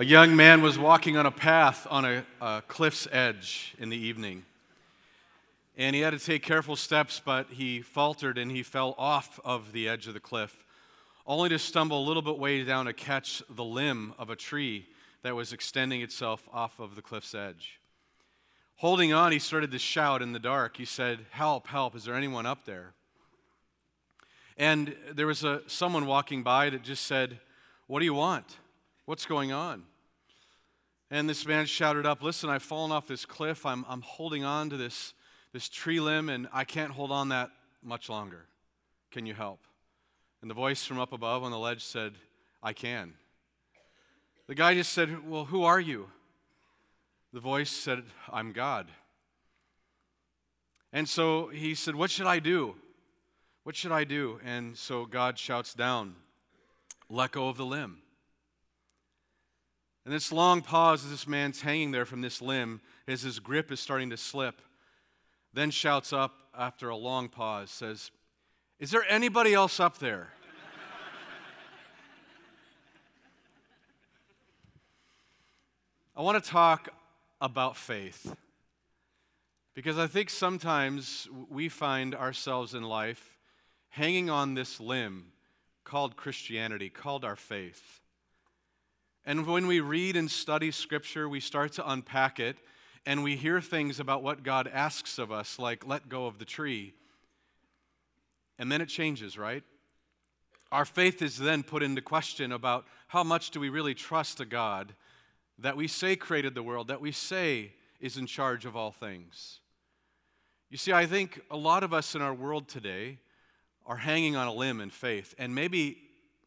A young man was walking on a path on a, a, cliff's edge in the evening. And he had to take careful steps, but he faltered and he fell off of the edge of the cliff, only to stumble a little bit way down to catch the limb of a tree that was extending itself off of the cliff's edge. Holding on, he started to shout in the dark. He said, Help, help, is there anyone up there? And there was a, someone walking by that just said, What do you want? What's going on? And this man shouted up, Listen, I've fallen off this cliff. I'm, I'm holding on to this, this tree limb, and I can't hold on that much longer. Can you help? And the voice from up above on the ledge said, I can. The guy just said, Well, who are you? The voice said, I'm God. And so he said, What should I do? What should I do? And so God shouts down, Let go of the limb. And this long pause as this man's hanging there from this limb, as his grip is starting to slip, then shouts up after a long pause, says, Is there anybody else up there? I want to talk about faith because I think sometimes we find ourselves in life hanging on this limb called Christianity, called our faith. And when we read and study Scripture, we start to unpack it and we hear things about what God asks of us, like let go of the tree. And then it changes, right? Our faith is then put into question about how much do we really trust a God that we say created the world, that we say is in charge of all things. You see, I think a lot of us in our world today are hanging on a limb in faith and maybe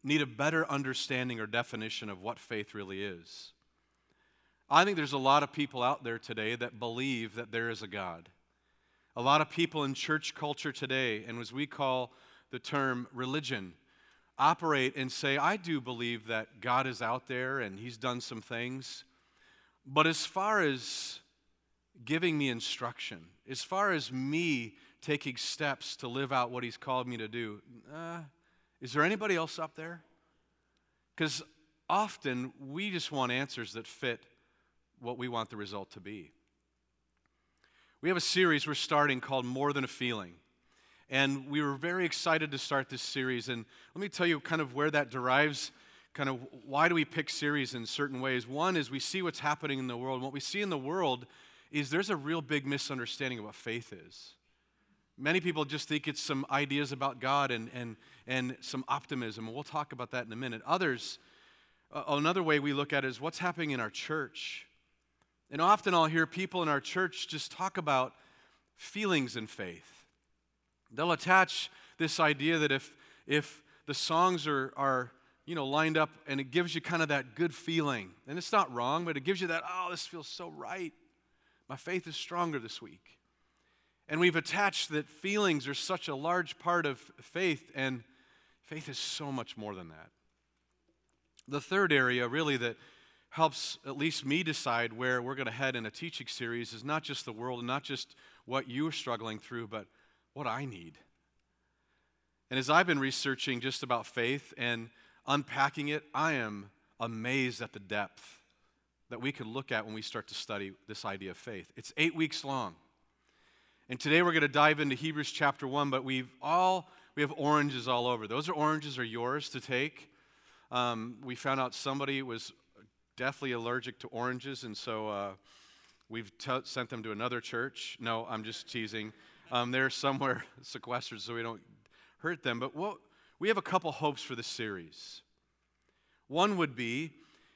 need a better understanding or definition of what faith really is. I think there's a lot of people out there today that believe that there is a God. A lot of people in church culture today, and as we call the term religion, operate and say, I do believe that God is out there and He's done some things. But as far as giving me instruction, as far as me taking steps to live out what He's called me to do. Uh, is there anybody else up there? Because often we just want answers that fit what we want the result to be. We have a series we're starting called More Than a Feeling. And we were very excited to start this series. And let me tell you kind of where that derives, kind of why do we pick series in certain ways. One is we see what's happening in the world. And what we see in the world is there's a real big misunderstanding of what faith is. Many people just think it's some ideas about God and, and, and some optimism, and we'll talk about that in a minute. Others, uh, another way we look at it is what's happening in our church. And often I'll hear people in our church just talk about feelings and faith. They'll attach this idea that if, if the songs are, are you know, lined up and it gives you kind of that good feeling, and it's not wrong, but it gives you that, oh, this feels so right. My faith is stronger this week. And we've attached that feelings are such a large part of faith, and faith is so much more than that. The third area, really, that helps at least me decide where we're going to head in a teaching series is not just the world and not just what you're struggling through, but what I need. And as I've been researching just about faith and unpacking it, I am amazed at the depth that we can look at when we start to study this idea of faith. It's eight weeks long. And today we're going to dive into Hebrews chapter 1, but we've all, we have oranges all over. Those are oranges are yours to take. Um, we found out somebody was deathly allergic to oranges, and so uh, we've t- sent them to another church. No, I'm just teasing. Um, they're somewhere sequestered so we don't hurt them. But what, we have a couple hopes for this series. One would be,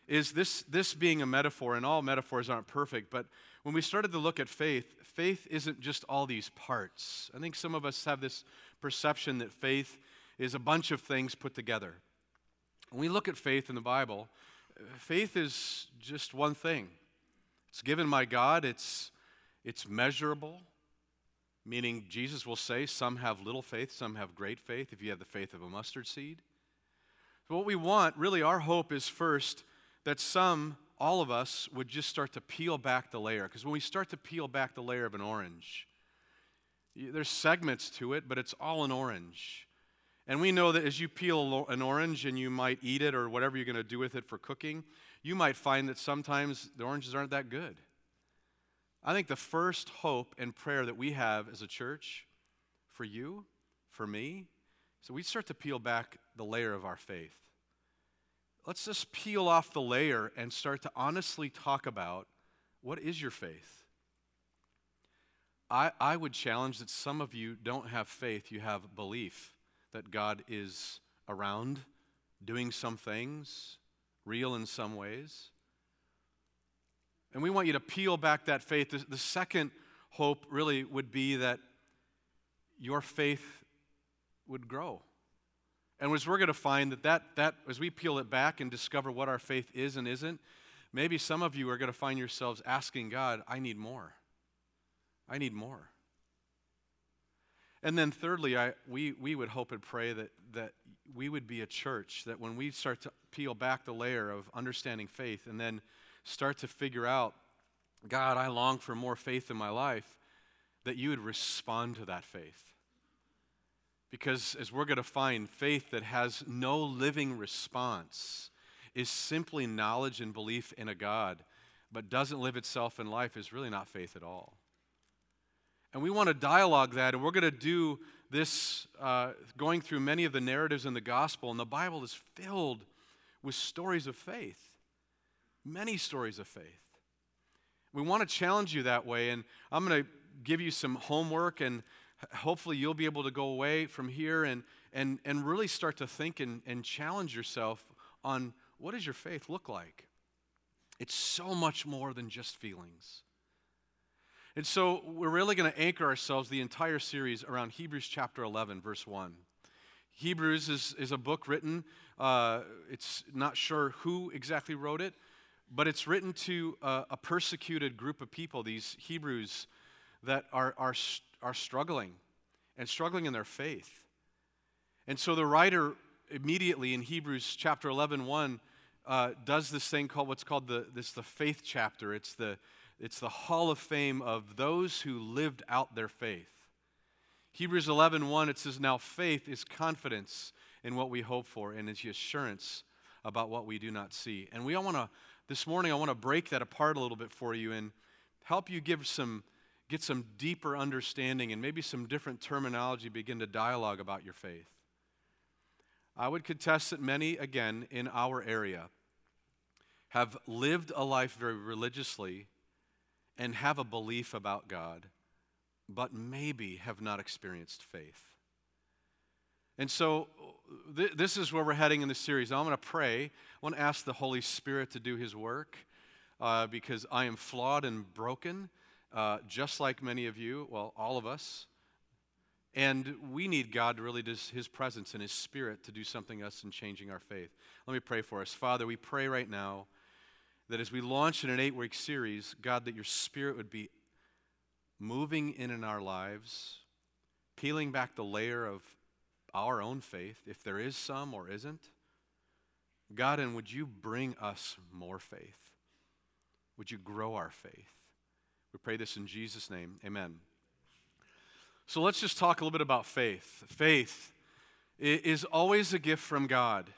is this, this being a metaphor, and all metaphors aren't perfect, but when we started to look at faith, faith isn't just all these parts. I think some of us have this perception that faith is a bunch of things put together. When we look at faith in the Bible, uh, faith is just one thing. It's given by God, it's, it's measurable, meaning Jesus will say some have little faith, some have great faith, if you have the faith of a mustard seed. What we want, really, our hope is first that some all of us would just start to peel back the layer. Because when we start to peel back the layer of an orange, there's segments to it, but it's all an orange. And we know that as you peel an orange and you might eat it or whatever you're going to do with it for cooking, you might find that sometimes the oranges aren't that good. I think the first hope and prayer that we have as a church for you, for me, so we start to peel back the layer of our faith. Let's just peel off the layer and start to honestly talk about what is your faith? I, I would challenge that some of you don't have faith, you have belief that God is around, doing some things, real in some ways. And we want you to peel back that faith. The, the second hope really would be that your faith would grow. And as we're going to find that, that, that as we peel it back and discover what our faith is and isn't, maybe some of you are going to find yourselves asking God, I need more. I need more. And then thirdly, I, we, we would hope and pray that, that we would be a church that when we start to peel back the layer of understanding faith and then start to figure out, God, I long for more faith in my life, that you would respond to that faith. Because as we're going to find, faith that has no living response is simply knowledge and belief in a God, but doesn't live itself in life is really not faith at all. And we want to dialogue that, and we're going to do this uh, going through many of the narratives in the gospel, and the Bible is filled with stories of faith, many stories of faith. We want to challenge you that way, and I'm going to give you some homework, and hopefully you'll be able to go away from here and, and, and really start to think and, and challenge yourself on what does your faith look like? It's so much more than just feelings. And so we're really going to anchor ourselves the entire series around Hebrews chapter 11, verse 1. Hebrews is, is a book written, uh, it's not sure who exactly wrote it, but it's written to a, a persecuted group of people, these Hebrews that are, are, are struggling and struggling in their faith. And so the writer immediately in Hebrews chapter 11, 1, uh, does this thing called what's called the, this the faith chapter. It's the, it's the hall of fame of those who lived out their faith. Hebrews 11:1 1, it says now faith is confidence in what we hope for and is the assurance about what we do not see. And we all want to this morning I want to break that apart a little bit for you and help you give some get some deeper understanding and maybe some different terminology begin to dialogue about your faith. I would contest that many again in our area have lived a life very religiously and have a belief about God, but maybe have not experienced faith. And so, th- this is where we're heading in the series. I'm going to pray. I want to ask the Holy Spirit to do His work uh, because I am flawed and broken, uh, just like many of you, well, all of us. And we need God to really His presence and His Spirit to do something us in changing our faith. Let me pray for us. Father, we pray right now that as we launch in an eight week series, God, that your spirit would be moving in in our lives, peeling back the layer of our own faith, if there is some or isn't. God, and would you bring us more faith? Would you grow our faith? We pray this in Jesus' name. Amen. So let's just talk a little bit about faith. Faith is always a gift from God.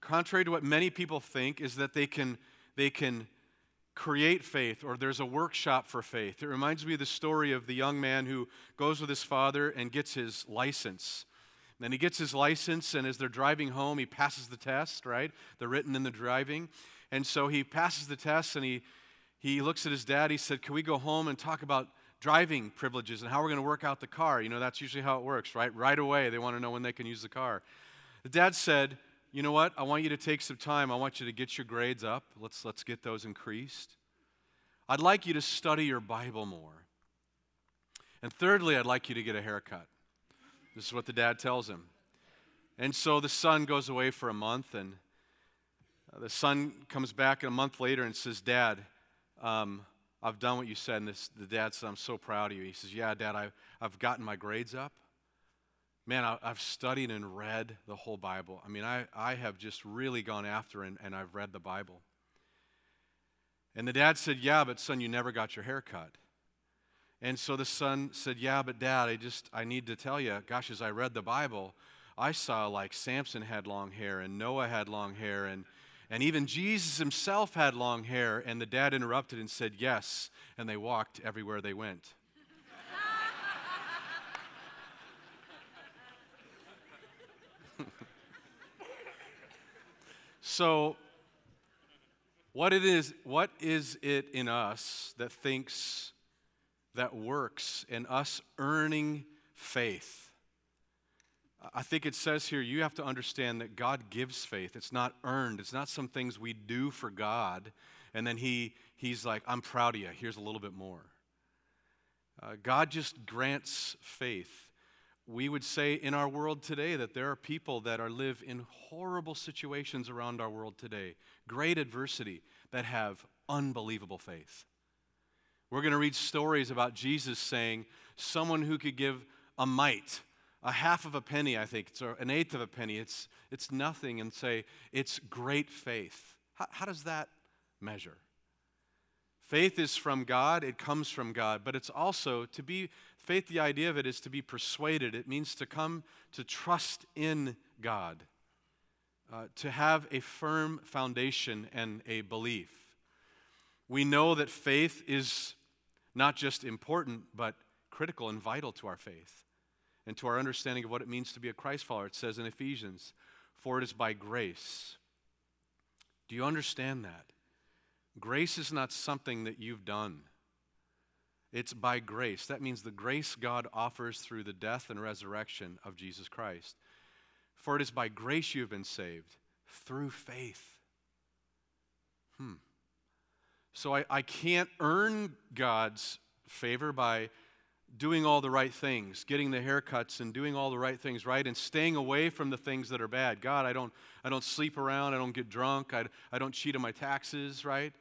Contrary to what many people think, is that they can they can create faith or there's a workshop for faith. It reminds me of the story of the young man who goes with his father and gets his license. Then he gets his license, and as they're driving home, he passes the test, right? They're written and the driving. And so he passes the test and he, he looks at his dad. He said, Can we go home and talk about driving privileges and how we're going to work out the car? You know, that's usually how it works, right? Right away, they want to know when they can use the car. The dad said, you know what? I want you to take some time. I want you to get your grades up. Let's, let's get those increased. I'd like you to study your Bible more. And thirdly, I'd like you to get a haircut. This is what the dad tells him. And so the son goes away for a month, and the son comes back a month later and says, Dad, um, I've done what you said. And this, the dad said, I'm so proud of you. He says, Yeah, Dad, I, I've gotten my grades up man, I, have studied and read the whole Bible. I mean, I, I have just really gone after and, and I've read the Bible. And the dad said, Yeah, but son, you never got your hair cut. And so the son said, Yeah, but dad, I just, I need to tell you, gosh, as I read the Bible, I saw like Samson had long hair and Noah had long hair and, And even Jesus himself had long hair, and the dad interrupted and said, Yes, and they walked everywhere they went. so, what it is, what is it in us that thinks that works in us earning faith? I think it says here you have to understand that God gives faith. It's not earned. It's not some things we do for God and then he, he's like, I'm proud of you. Here's a little bit more. Uh, God just grants faith. We would say in our world today that there are people that are live in horrible situations around our world today, great adversity, that have unbelievable faith. We're going to read stories about Jesus saying, someone who could give a mite, a half of a penny, I think, it's an eighth of a penny, it's, it's nothing, and say, it's great faith. How, how does that measure? Faith is from God, it comes from God, but it's also to be, faith, the idea of it is to be persuaded. It means to come to trust in God, uh, to have a firm foundation and a belief. We know that faith is not just important, but critical and vital to our faith and to our understanding of what it means to be a Christ follower. It says in Ephesians, For it is by grace. Do you understand that? Grace is not something that you've done. It's by grace. That means the grace God offers through the death and resurrection of Jesus Christ. For it is by grace you have been saved, through faith. Hmm. So I, I can't earn God's favor by doing all the right things, getting the haircuts and doing all the right things right, and staying away from the things that are bad. God, I don't, I don't sleep around, I don't get drunk, I, I don't cheat on my taxes, right?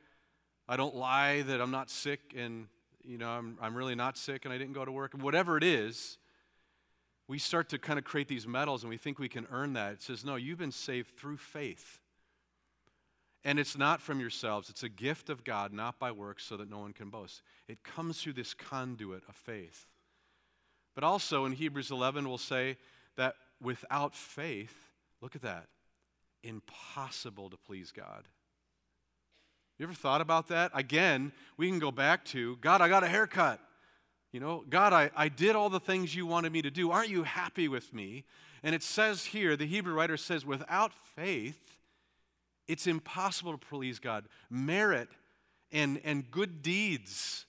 I don't lie that I'm not sick and, you know, I'm, I'm really not sick and I didn't go to work. Whatever it is, we start to kind of create these medals and we think we can earn that. It says, no, you've been saved through faith. And it's not from yourselves, it's a gift of God, not by works, so that no one can boast. It comes through this conduit of faith. But also in Hebrews 11, we'll say that without faith, look at that, impossible to please God. You ever thought about that? Again, we can go back to God, I got a haircut. You know, God, I, I did all the things you wanted me to do. Aren't you happy with me? And it says here, the Hebrew writer says, without faith, it's impossible to please God. Merit and, and good deeds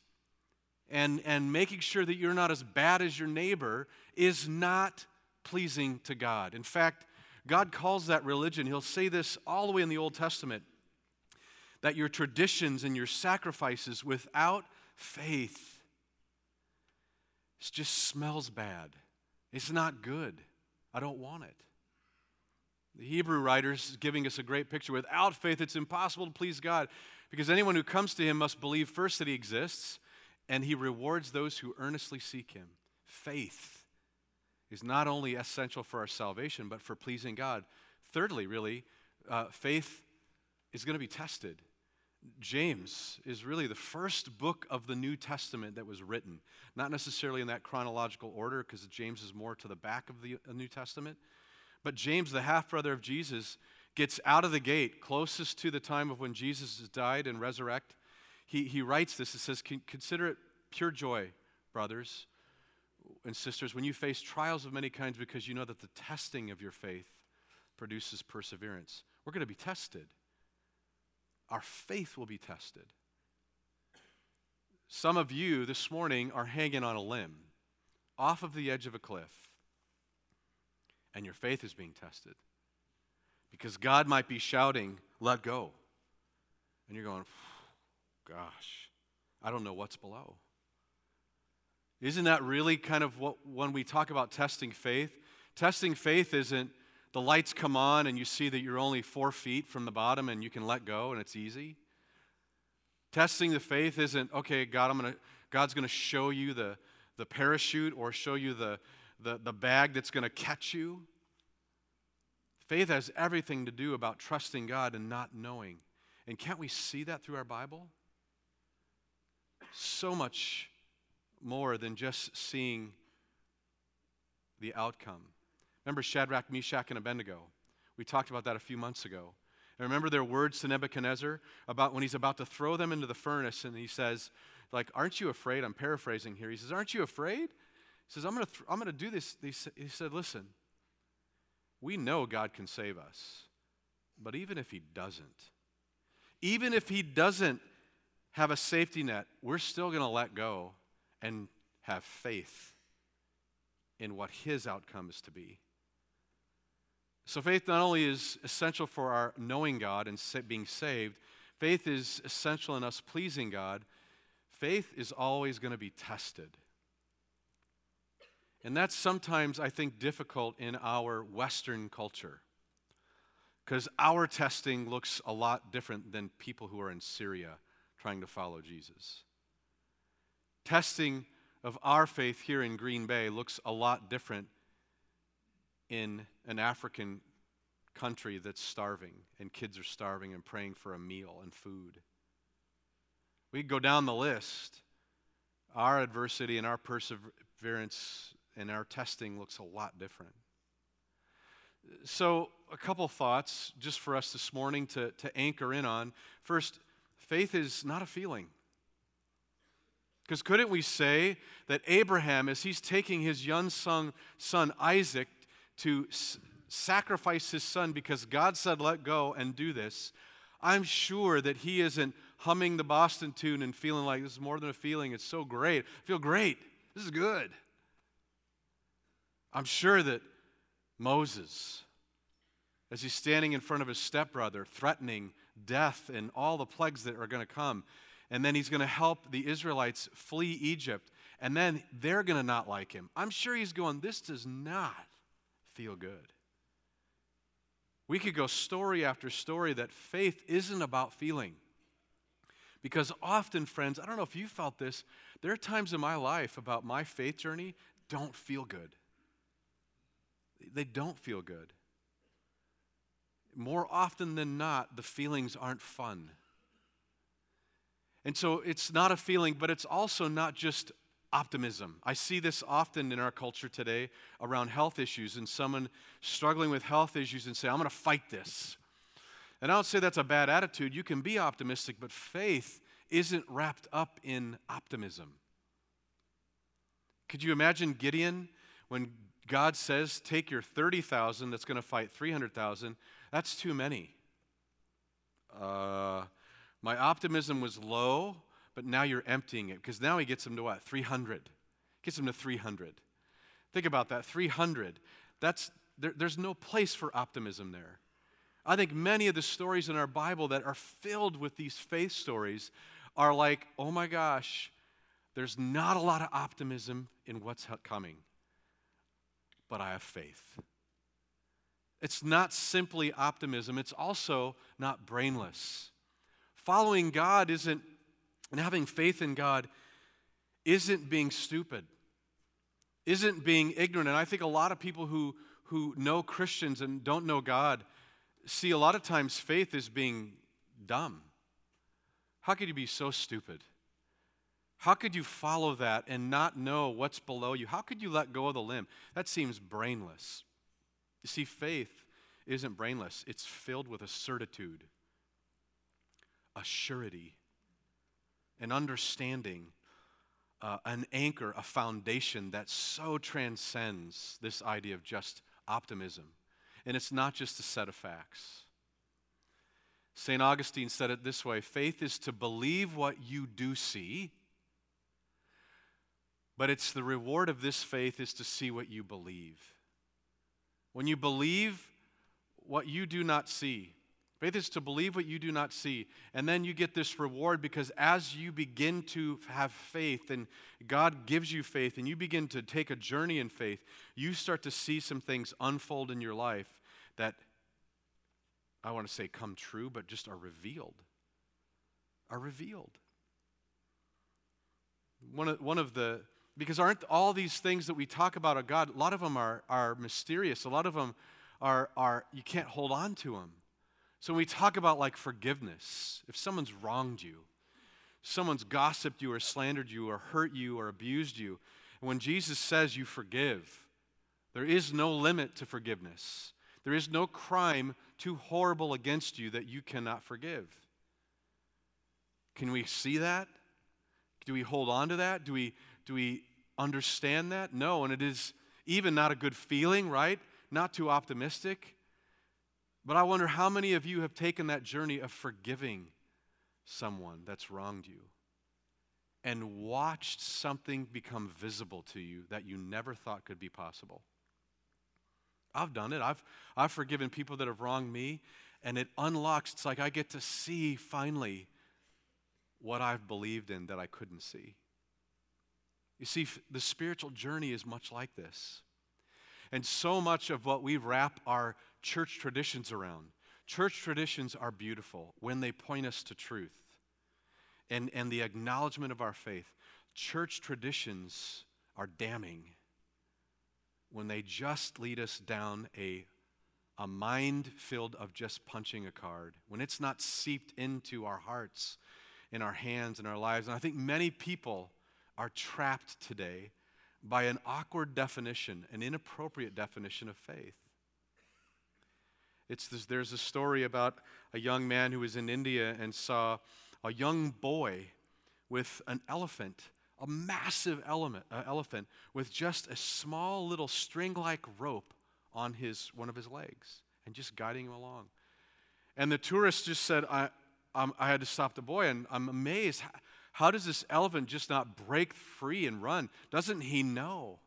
and, and making sure that you're not as bad as your neighbor is not pleasing to God. In fact, God calls that religion. He'll say this all the way in the Old Testament that your traditions and your sacrifices without faith it just smells bad. It's not good. I don't want it. The Hebrew writers giving us a great picture. Without faith, it's impossible to please God because anyone who comes to him must believe first that he exists and he rewards those who earnestly seek him. Faith is not only essential for our salvation, but for pleasing God. Thirdly, really, uh, faith is going to be tested. James is really the first book of the New Testament that was written. Not necessarily in that chronological order, because James is more to the back of the New Testament. But James, the half brother of Jesus, gets out of the gate closest to the time of when Jesus has died and resurrect. He, he writes this. It says, Consider it pure joy, brothers and sisters, when you face trials of many kinds, because you know that the testing of your faith produces perseverance. We're going to be tested. Our faith will be tested. Some of you this morning are hanging on a limb off of the edge of a cliff and your faith is being tested. Because God might be shouting, let go. And you're going, gosh, I don't know what's below. Isn't that really kind of what, when we talk about testing faith? Testing faith isn't the lights come on and you see that you're only four feet from the bottom and you can let go and it's easy. Testing the faith isn't, okay, God, I'm gonna, God's going to show you the, the parachute or show you the, the, the bag that's going to catch you. Faith has everything to do about trusting God and not knowing. And can't we see that through our Bible? So much more than just seeing the outcome. Remember Shadrach, Meshach, and Abednego? We talked about that a few months ago. And remember their words to Nebuchadnezzar about when he's about to throw them into the furnace, and he says, like, aren't you afraid? I'm paraphrasing here. He says, aren't you afraid? Says, I'm going to th- I'm going to do this. He said, listen, we know God can save us, but even if he doesn't, even if he doesn't have a safety net, we're still going to let go and have faith in what his outcome is to be. So, faith not only is essential for our knowing God and being saved, faith is essential in us pleasing God. Faith is always going to be tested. And that's sometimes, I think, difficult in our Western culture because our testing looks a lot different than people who are in Syria trying to follow Jesus. Testing of our faith here in Green Bay looks a lot different in an African country that's starving and kids are starving and praying for a meal and food. We go down the list. Our adversity and our perseverance and our testing looks a lot different. So, a couple thoughts just for us this morning to, to anchor in on. First, faith is not a feeling. Because couldn't we say that Abraham, as he's taking his young son, son Isaac to sacrifice his son because God said, let go and do this, I'm sure that he isn't humming the Boston tune and feeling like this is more than a feeling. It's so great. I feel great. This is good. I'm sure that Moses, as he's standing in front of his stepbrother, threatening death and all the plagues that are going to come, and then he's going to help the Israelites flee Egypt, and then they're going to not like him. I'm sure he's going, This does not feel good. We could go story after story that faith isn't about feeling. Because often, friends, I don't know if you felt this, there are times in my life about my faith journey don't feel good they don't feel good. More often than not, the feelings aren't fun. And so it's not a feeling, but it's also not just optimism. I see this often in our culture today around health issues and someone struggling with health issues and say, I'm going to fight this. And I don't say that's a bad attitude. You can be optimistic, but faith isn't wrapped up in optimism. Could you imagine Gideon when God says, take your 30,000 that's going to fight 300,000, that's too many. Uh, my optimism was low, but now you're emptying it because now he gets them to what? 300. Gets them to 300. Think about that 300. That's, there, there's no place for optimism there. I think many of the stories in our Bible that are filled with these faith stories are like, oh my gosh, there's not a lot of optimism in what's coming but I have faith. It's not simply optimism, it's also not brainless. Following God isn't, and having faith in God isn't being stupid, isn't being ignorant. And I think a lot of people who, who know Christians and don't know God see a lot of times faith as being dumb. How could you be so stupid? How could you follow that and not know what's below you? How could you let go of the limb? That seems brainless. You see, faith isn't brainless, it's filled with a certitude, a surety, an understanding, uh, an anchor, a foundation that so transcends this idea of just optimism. And it's not just a set of facts. St. Augustine said it this way faith is to believe what you do see but it's the reward of this faith is to see what you believe. When you believe what you do not see, faith is to believe what you do not see. And then you get this reward because as you begin to have faith and God gives you faith and you begin to take a journey in faith, you start to see some things unfold in your life that I want to say come true, but just are revealed. Are revealed. One of, one of the because aren't all these things that we talk about of God, a lot of them are, are mysterious. A lot of them are, are, you can't hold on to them. So when we talk about like forgiveness, if someone's wronged you, someone's gossiped you or slandered you or hurt you or abused you, and when Jesus says you forgive, there is no limit to forgiveness. There is no crime too horrible against you that you cannot forgive. Can we see that? Do we hold on to that? Do we, do we understand that? No, and it is even not a good feeling, right? Not too optimistic. But I wonder how many of you have taken that journey of forgiving someone that's wronged you and watched something become visible to you that you never thought could be possible. I've done it. I've, I've forgiven people that have wronged me, and it unlocks. It's like I get to see finally what I've believed in that I couldn't see. You see, the spiritual journey is much like this. And so much of what we wrap our church traditions around. Church traditions are beautiful when they point us to truth and, and the acknowledgement of our faith. Church traditions are damning when they just lead us down a, a mind filled of just punching a card, when it's not seeped into our hearts, in our hands, in our lives. And I think many people are trapped today by an awkward definition, an inappropriate definition of faith. It's this, there's a story about a young man who was in India and saw a young boy with an elephant, a massive element, uh, elephant, with just a small little string like rope on his, one of his legs and just guiding him along. And the tourist just said, I, I had to stop the boy, and I'm amazed. How, does this elephant just not break free and run? Doesn't he know?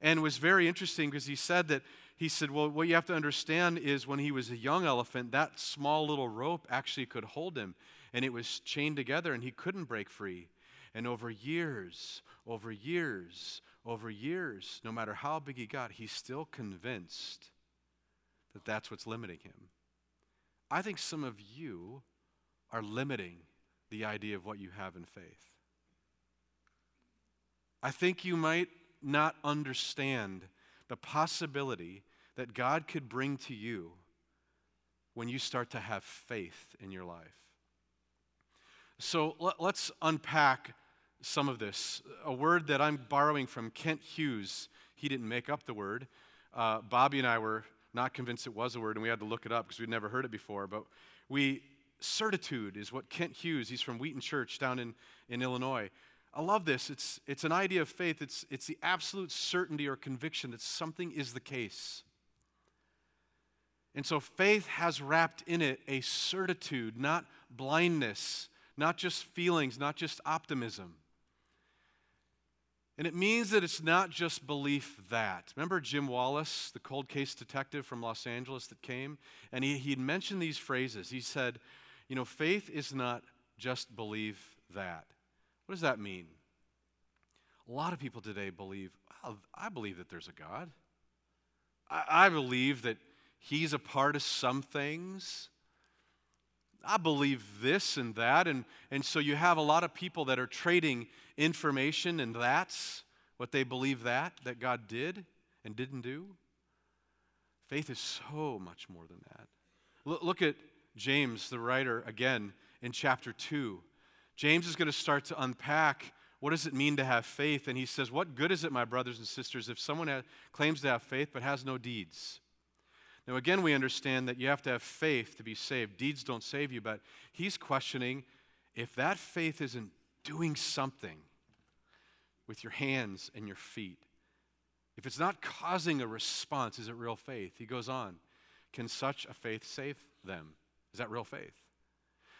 And it was very interesting because he said that he said, Well, what you have to understand is when he was a young elephant, that small little rope actually could hold him. And it was chained together and he couldn't break free. And over years, over years, over years, no matter how big he got, he's still convinced that that's what's limiting him. I think some of you are limiting the idea of what you have in faith. I think you might not understand the possibility that God could bring to you when you start to have faith in your life. So let, us unpack some of this. A word that I'm borrowing from Kent Hughes. He didn't make up the word. Uh, Bobby and I were not convinced it was a word, and we had to look it up because we'd never heard it before. But we, certitude is what Kent Hughes, he's from Wheaton Church down in, in Illinois. I love this. It's, it's an idea of faith, it's, it's the absolute certainty or conviction that something is the case. And so faith has wrapped in it a certitude, not blindness, not just feelings, not just optimism. And it means that it's not just belief that. Remember Jim Wallace, the cold case detective from Los Angeles that came? And he, he'd mentioned these phrases. He said, You know, faith is not just believe that. What does that mean? A lot of people today believe, well, I believe that there's a God. I, I believe that He's a part of some things. I believe this and that. And, and so you have a lot of people that are trading information, and that's what they believe that, that God did and didn't do. Faith is so much more than that. L- look at James, the writer, again in chapter 2. James is going to start to unpack what does it mean to have faith. And he says, What good is it, my brothers and sisters, if someone claims to have faith but has no deeds? Now, again, we understand that you have to have faith to be saved. Deeds don't save you, but he's questioning if that faith isn't doing something with your hands and your feet, if it's not causing a response, is it real faith? He goes on, can such a faith save them? Is that real faith?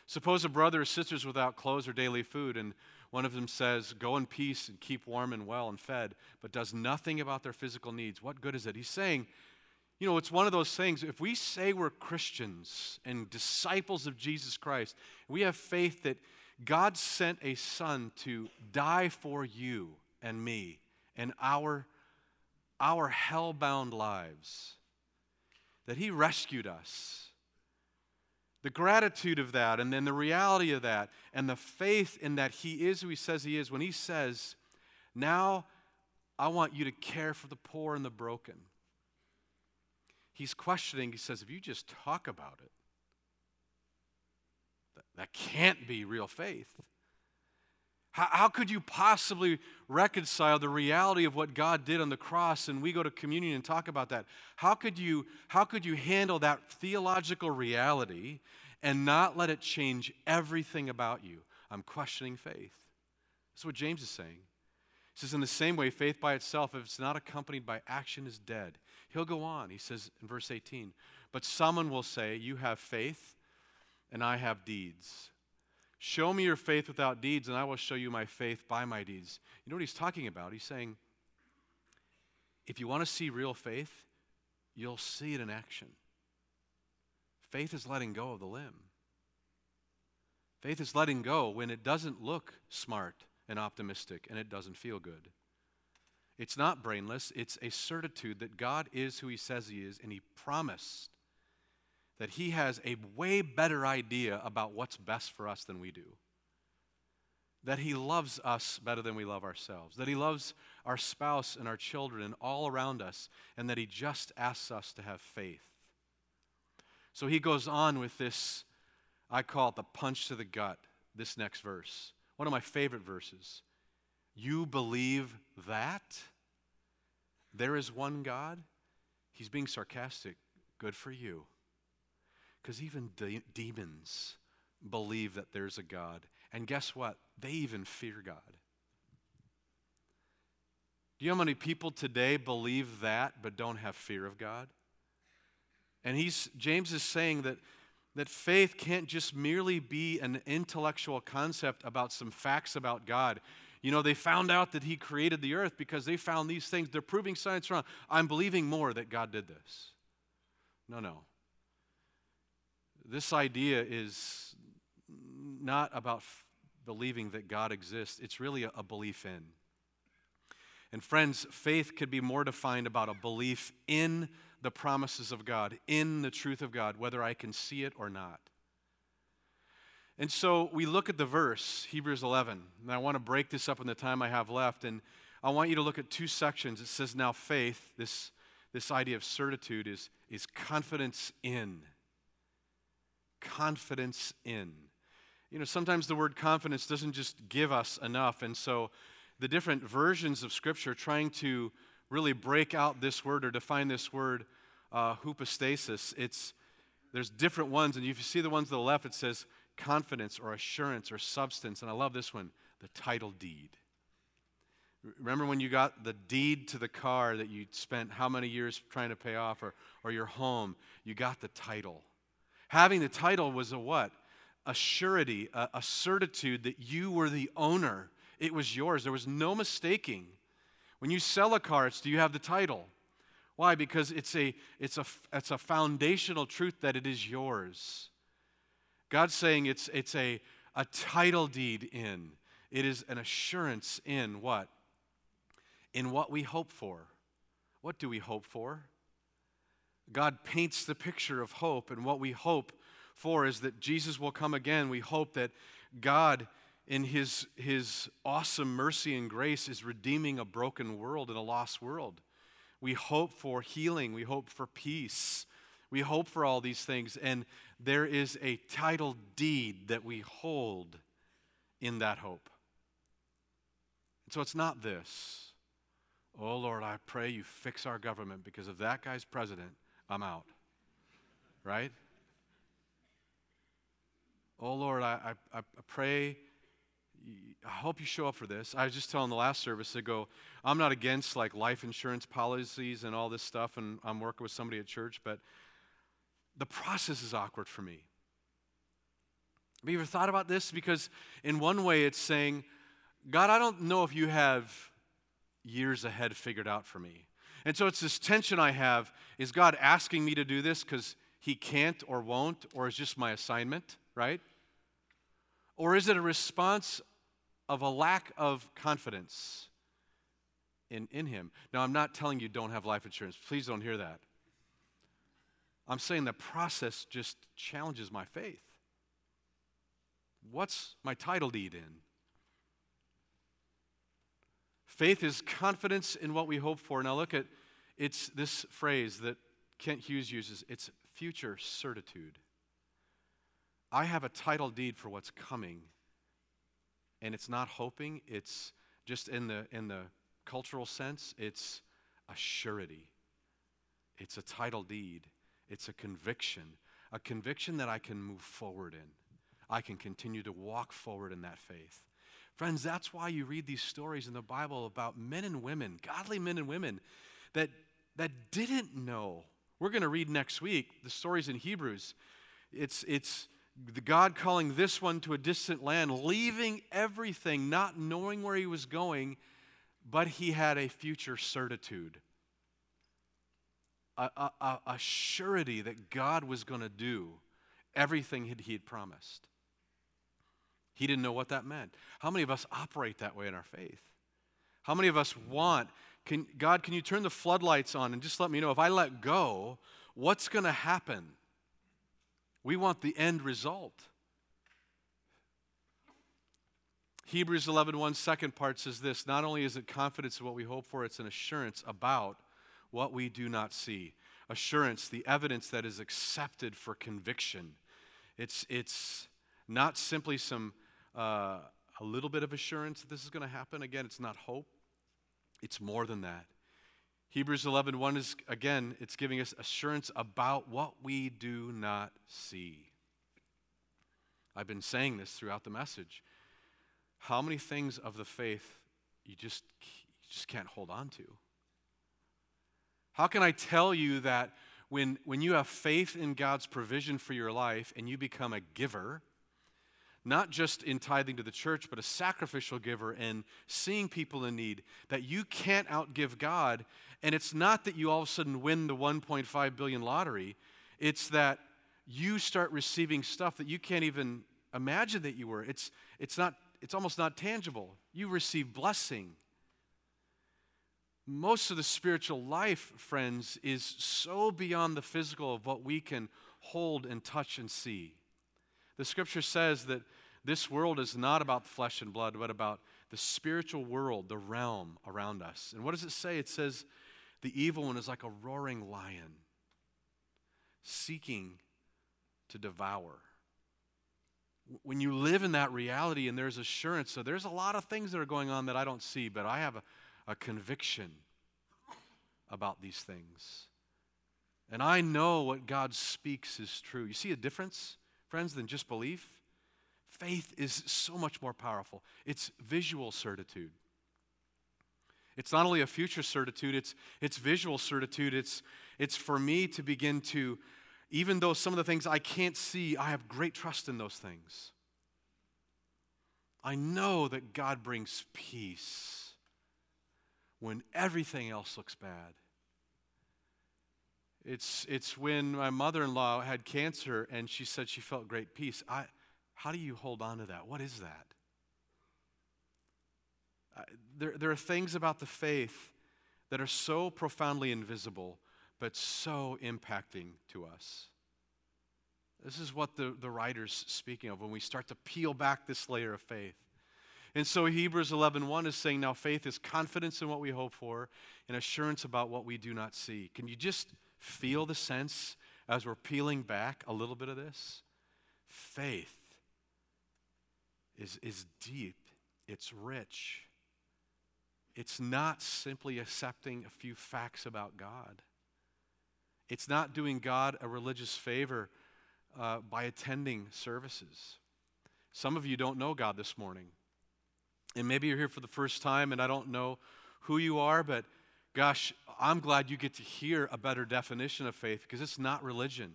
Suppose a brother or sisters without clothes or daily food, and one of them says, Go in peace and keep warm and well and fed, but does nothing about their physical needs. What good is it? He's saying, you know, it's one of those things. If we say we're Christians and disciples of Jesus Christ, we have faith that God sent a son to die for you and me and our, our hell-bound lives, that he rescued us. The gratitude of that, and then the reality of that, and the faith in that he is who he says he is, when he says, Now I want you to care for the poor and the broken he's questioning. He says, if you just talk about it, that, can't be real faith. How, how could you possibly reconcile the reality of what God did on the cross and we go to communion and talk about that? How could you, how could you handle that theological reality and not let it change everything about you? I'm questioning faith. That's what James is saying. He says, in the same way, faith by itself, if it's not accompanied by action, is dead. He'll go on. He says in verse 18, but someone will say, You have faith, and I have deeds. Show me your faith without deeds, and I will show you my faith by my deeds. You know what he's talking about? He's saying, if you want to see real faith, you'll see it in action. Faith is letting go of the limb. Faith is letting go when it doesn't look smart and optimistic and it doesn't feel good. It's not brainless, it's a certitude that God is who He says He is, and He promised that He has a way better idea about what's best for us than we do. That He loves us better than we love ourselves. That He loves our spouse and our children and all around us. And that He just asks us to have faith. So He goes on with this, I call it the punch to the gut, this next verse. One of my favorite verses. You believe that? There is one God? He's being sarcastic. Good for you. Because even de- demons believe that there's a God. And guess what? They even fear God. Do you know how many people today believe that but don't have fear of God? And he's, James is saying that, that faith can't just merely be an intellectual concept about some facts about God. You know, they found out that he created the earth because they found these things. They're proving science wrong. I'm believing more that God did this. No, no. This idea is not about f- believing that God exists, it's really a, a belief in. And friends, faith could be more defined about a belief in the promises of God, in the truth of God, whether I can see it or not. And so we look at the verse, Hebrews 11, and I want to break this up in the time I have left. And I want you to look at two sections. It says, Now faith, this, this idea of certitude, is, is confidence in confidence in. You know, sometimes the word confidence doesn't just give us enough. And so the different versions of Scripture trying to really break out this word or define this word, uh, hypostasis, it's, there's different ones. And if you see the ones to the left, it says confidence or assurance or substance. And I love this one the title deed. Remember when you got the deed to the car that you spent how many years trying to pay off, or, or your home? You got the title. Having the title was a what? A surety, a, a certitude that you were the owner. It was yours. There was no mistaking. When you sell a car, it's do you have the title? Why? Because it's a, it's a, it's a foundational truth that it is yours. God's saying it's, it's a, a title deed in. It is an assurance in what? In what we hope for. What do we hope for? God paints the picture of hope, and what we hope for is that Jesus will come again. We hope that God, in his, his awesome mercy and grace, is redeeming a broken world and a lost world. We hope for healing, we hope for peace, we hope for all these things, and there is a title deed that we hold in that hope. so it's not this. Oh Lord, I pray you fix our government because if that guy's president, I'm out. Right? Oh Lord, I, I, I pray, I hope you show up for this. I was just telling the last service to go, I'm not against like life insurance policies and all this stuff, and I'm working with somebody at church, but the process is awkward for me. Have you ever thought about this? Because in one way, it's saying, God, I don't know if you have years ahead figured out for me. And so it's this tension I have is God asking me to do this because he can't or won't, or is just my assignment, right? Or is it a response of a lack of confidence in, in him? Now, I'm not telling you don't have life insurance. Please don't hear that. I'm saying the process just challenges my faith. What's my title deed in? Faith is confidence in what we hope for. Now look at it's this phrase that Kent Hughes uses. It's future certitude. I have a title deed for what's coming. and it's not hoping, it's just in the, in the cultural sense, it's a surety. It's a title deed. It's a conviction, a conviction that I can move forward in. I can continue to walk forward in that faith. Friends, that's why you read these stories in the Bible about men and women, godly men and women, that, that didn't know. We're going to read next week the stories in Hebrews. It's, it's the God calling this one to a distant land, leaving everything, not knowing where he was going, but he had a future certitude a, a, a surety that God was going to do everything he had promised. He didn't know what that meant. How many of us operate that way in our faith? How many of us want, can, God, can you turn the floodlights on and just let me know if I let go, what's going to happen? We want the end result. Hebrews 11, 1 second part says this Not only is it confidence in what we hope for, it's an assurance about what we do not see. Assurance, the evidence that is accepted for conviction. It's, it's not simply some, uh, a little bit of assurance that this is going to happen. Again, it's not hope, it's more than that. Hebrews 11, 1 is, again, it's giving us assurance about what we do not see. I've been saying this throughout the message. How many things of the faith you just, you just can't hold on to? How can I tell you that when, when you have faith in God's provision for your life and you become a giver, not just in tithing to the church, but a sacrificial giver and seeing people in need, that you can't outgive God. And it's not that you all of a sudden win the 1.5 billion lottery, it's that you start receiving stuff that you can't even imagine that you were. It's, it's, not, it's almost not tangible. You receive blessing most of the spiritual life, friends, is so beyond the physical of what we can hold and touch and see. The scripture says that this world is not about flesh and blood, but about the spiritual world, the realm around us. And what does it say? It says, the evil one is like a roaring lion, seeking to devour. When you live in that reality and there's assurance, so there's a lot of things that are going on that I don't see, but I have a a conviction about these things. And I know what God speaks is true. You see a difference, friends, than just belief? Faith is so much more powerful. It's visual certitude. It's not only a future certitude, it's, it's visual certitude. It's, it's for me to begin to, even though some of the things I can't see, I have great trust in those things. I know that God brings peace when everything else looks bad. It's, it's when my mother in law had cancer and she said she felt great peace. I, how do you hold on to that? What is that? There, there are things about the faith that are so profoundly invisible, but so impacting to us. This is what the, the writer's speaking of when we start to peel back this layer of faith. And so Hebrews 11:1 is saying now faith is confidence in what we hope for and assurance about what we do not see. Can you just feel the sense as we're peeling back a little bit of this? Faith is, is deep, it's rich. It's not simply accepting a few facts about God. It's not doing God a religious favor uh, by attending services. Some of you don't know God this morning. And maybe you're here for the first time and I don't know who you are, but gosh, I'm glad you get to hear a better definition of faith because it's not religion.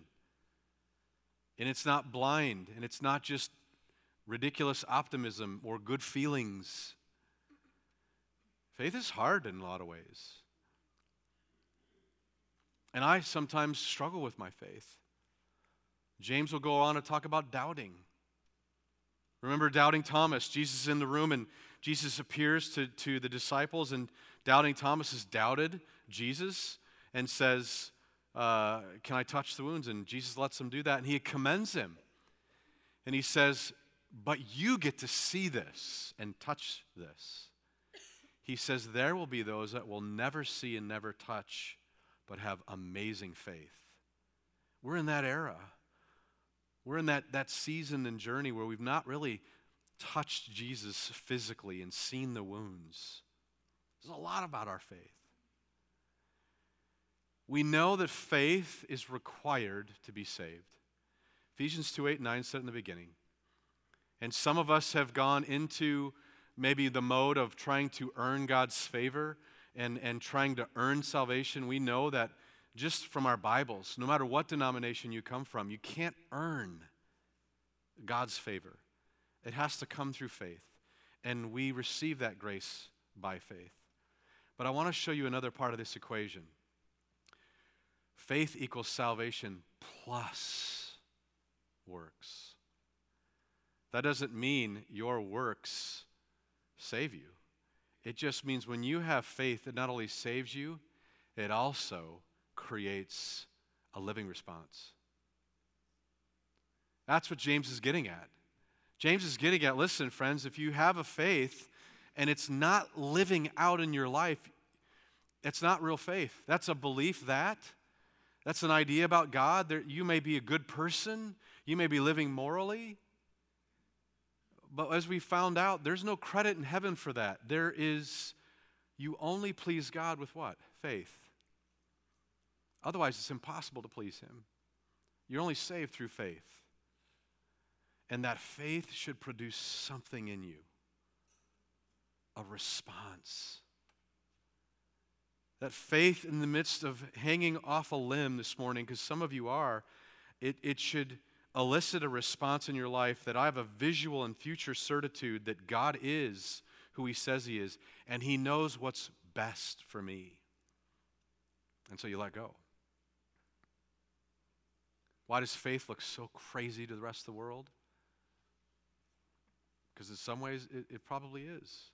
And it's not blind, and it's not just ridiculous optimism or good feelings. Faith is hard in a lot of ways. And I sometimes struggle with my faith. James will go on to talk about doubting. Remember doubting Thomas? Jesus is in the room and Jesus appears to, to the disciples, and doubting Thomas is doubted Jesus and says, uh, Can I touch the wounds? And Jesus lets him do that, and he commends him. And he says, But you get to see this and touch this. He says, There will be those that will never see and never touch, but have amazing faith. We're in that era. We're in that, that season and journey where we've not really touched Jesus physically and seen the wounds. There's a lot about our faith. We know that faith is required to be saved. Ephesians 2 8 9 said in the beginning. And some of us have gone into maybe the mode of trying to earn God's favor and, and trying to earn salvation. We know that just from our Bibles, no matter what denomination you come from, you can't earn God's favor. It has to come through faith. And we receive that grace by faith. But I want to show you another part of this equation faith equals salvation plus works. That doesn't mean your works save you. It just means when you have faith, it not only saves you, it also creates a living response. That's what James is getting at. James is getting at listen, friends, if you have a faith and it's not living out in your life, it's not real faith. That's a belief that. That's an idea about God. That you may be a good person, you may be living morally. But as we found out, there's no credit in heaven for that. There is, you only please God with what? Faith. Otherwise, it's impossible to please Him. You're only saved through faith. And that faith should produce something in you a response. That faith in the midst of hanging off a limb this morning, because some of you are, it, it should elicit a response in your life that I have a visual and future certitude that God is who He says He is, and He knows what's best for me. And so you let go. Why does faith look so crazy to the rest of the world? Because in some ways, it, it probably is.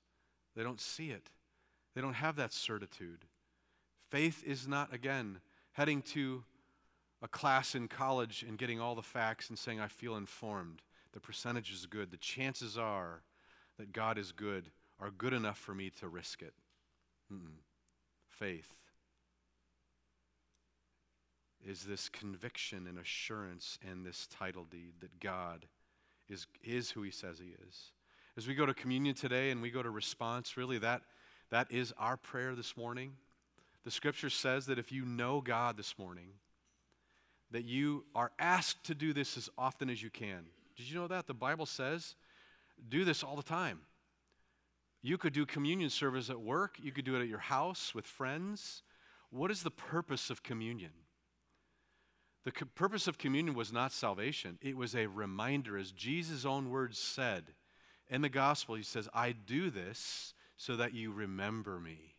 They don't see it, they don't have that certitude. Faith is not, again, heading to a class in college and getting all the facts and saying, I feel informed. The percentage is good. The chances are that God is good are good enough for me to risk it. Mm-mm. Faith is this conviction and assurance and this title deed that God is, is who he says he is. As we go to communion today and we go to response, really that, that is our prayer this morning. The scripture says that if you know God this morning, that you are asked to do this as often as you can. Did you know that? The Bible says do this all the time. You could do communion service at work, you could do it at your house with friends. What is the purpose of communion? The co- purpose of communion was not salvation, it was a reminder, as Jesus' own words said in the gospel. He says, I do this so that you remember me.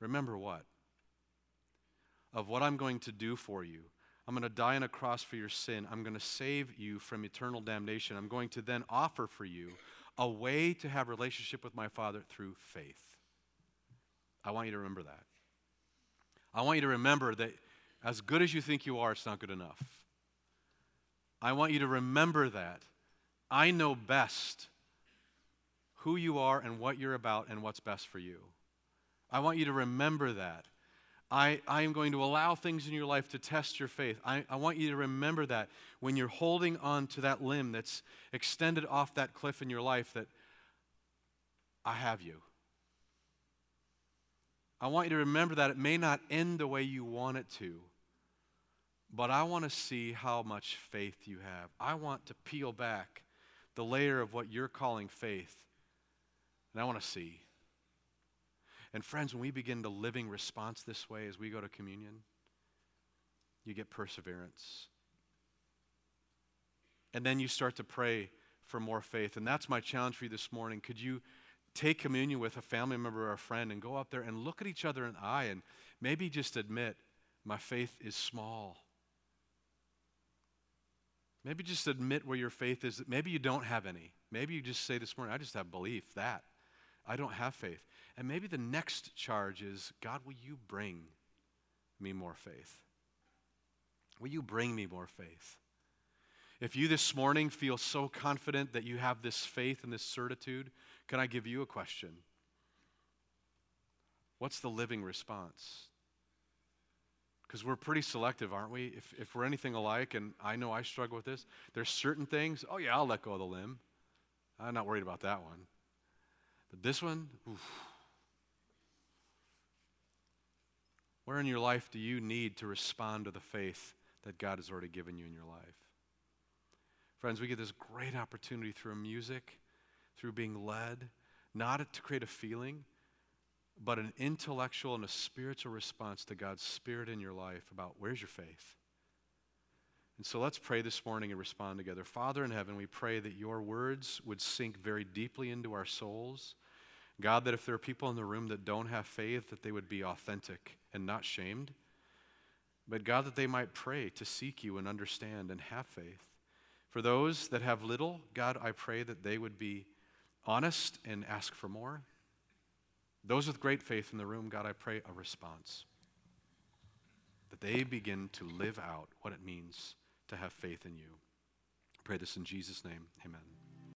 Remember what? Of what I'm going to do for you. I'm going to die on a cross for your sin. I'm going to save you from eternal damnation. I'm going to then offer for you a way to have relationship with my Father through faith. I want you to remember that. I want you to remember that as good as you think you are, it's not good enough. I want you to remember that. I know best who you are and what you're about and what's best for you. I want you to remember that. I, I am going to allow things in your life to test your faith. I, I want you to remember that when you're holding on to that limb that's extended off that cliff in your life, that I have you. I want you to remember that it may not end the way you want it to, but I want to see how much faith you have. I want to peel back the layer of what you're calling faith, and I want to see. And friends, when we begin the living response this way as we go to communion, you get perseverance. And then you start to pray for more faith. And that's my challenge for you this morning. Could you take communion with a family member or a friend and go up there and look at each other in the eye and maybe just admit, my faith is small. Maybe just admit where your faith is. Maybe you don't have any. Maybe you just say this morning, I just have belief that. I don't have faith. And maybe the next charge is God, will you bring me more faith? Will you bring me more faith? If you this morning feel so confident that you have this faith and this certitude, can I give you a question? What's the living response? Because we're pretty selective, aren't we? If, if we're anything alike, and I know I struggle with this, there's certain things, oh yeah, I'll let go of the limb. I'm not worried about that one. But this one, oof. Where in your life do you need to respond to the faith that God has already given you in your life? Friends, we get this great opportunity through music, through being led, not to create a feeling, but an intellectual and a spiritual response to God's Spirit in your life about where's your faith? And so let's pray this morning and respond together. Father in heaven, we pray that your words would sink very deeply into our souls. God, that if there are people in the room that don't have faith, that they would be authentic and not shamed. But God, that they might pray to seek you and understand and have faith. For those that have little, God, I pray that they would be honest and ask for more. Those with great faith in the room, God, I pray a response. That they begin to live out what it means to have faith in you. I pray this in Jesus' name. Amen.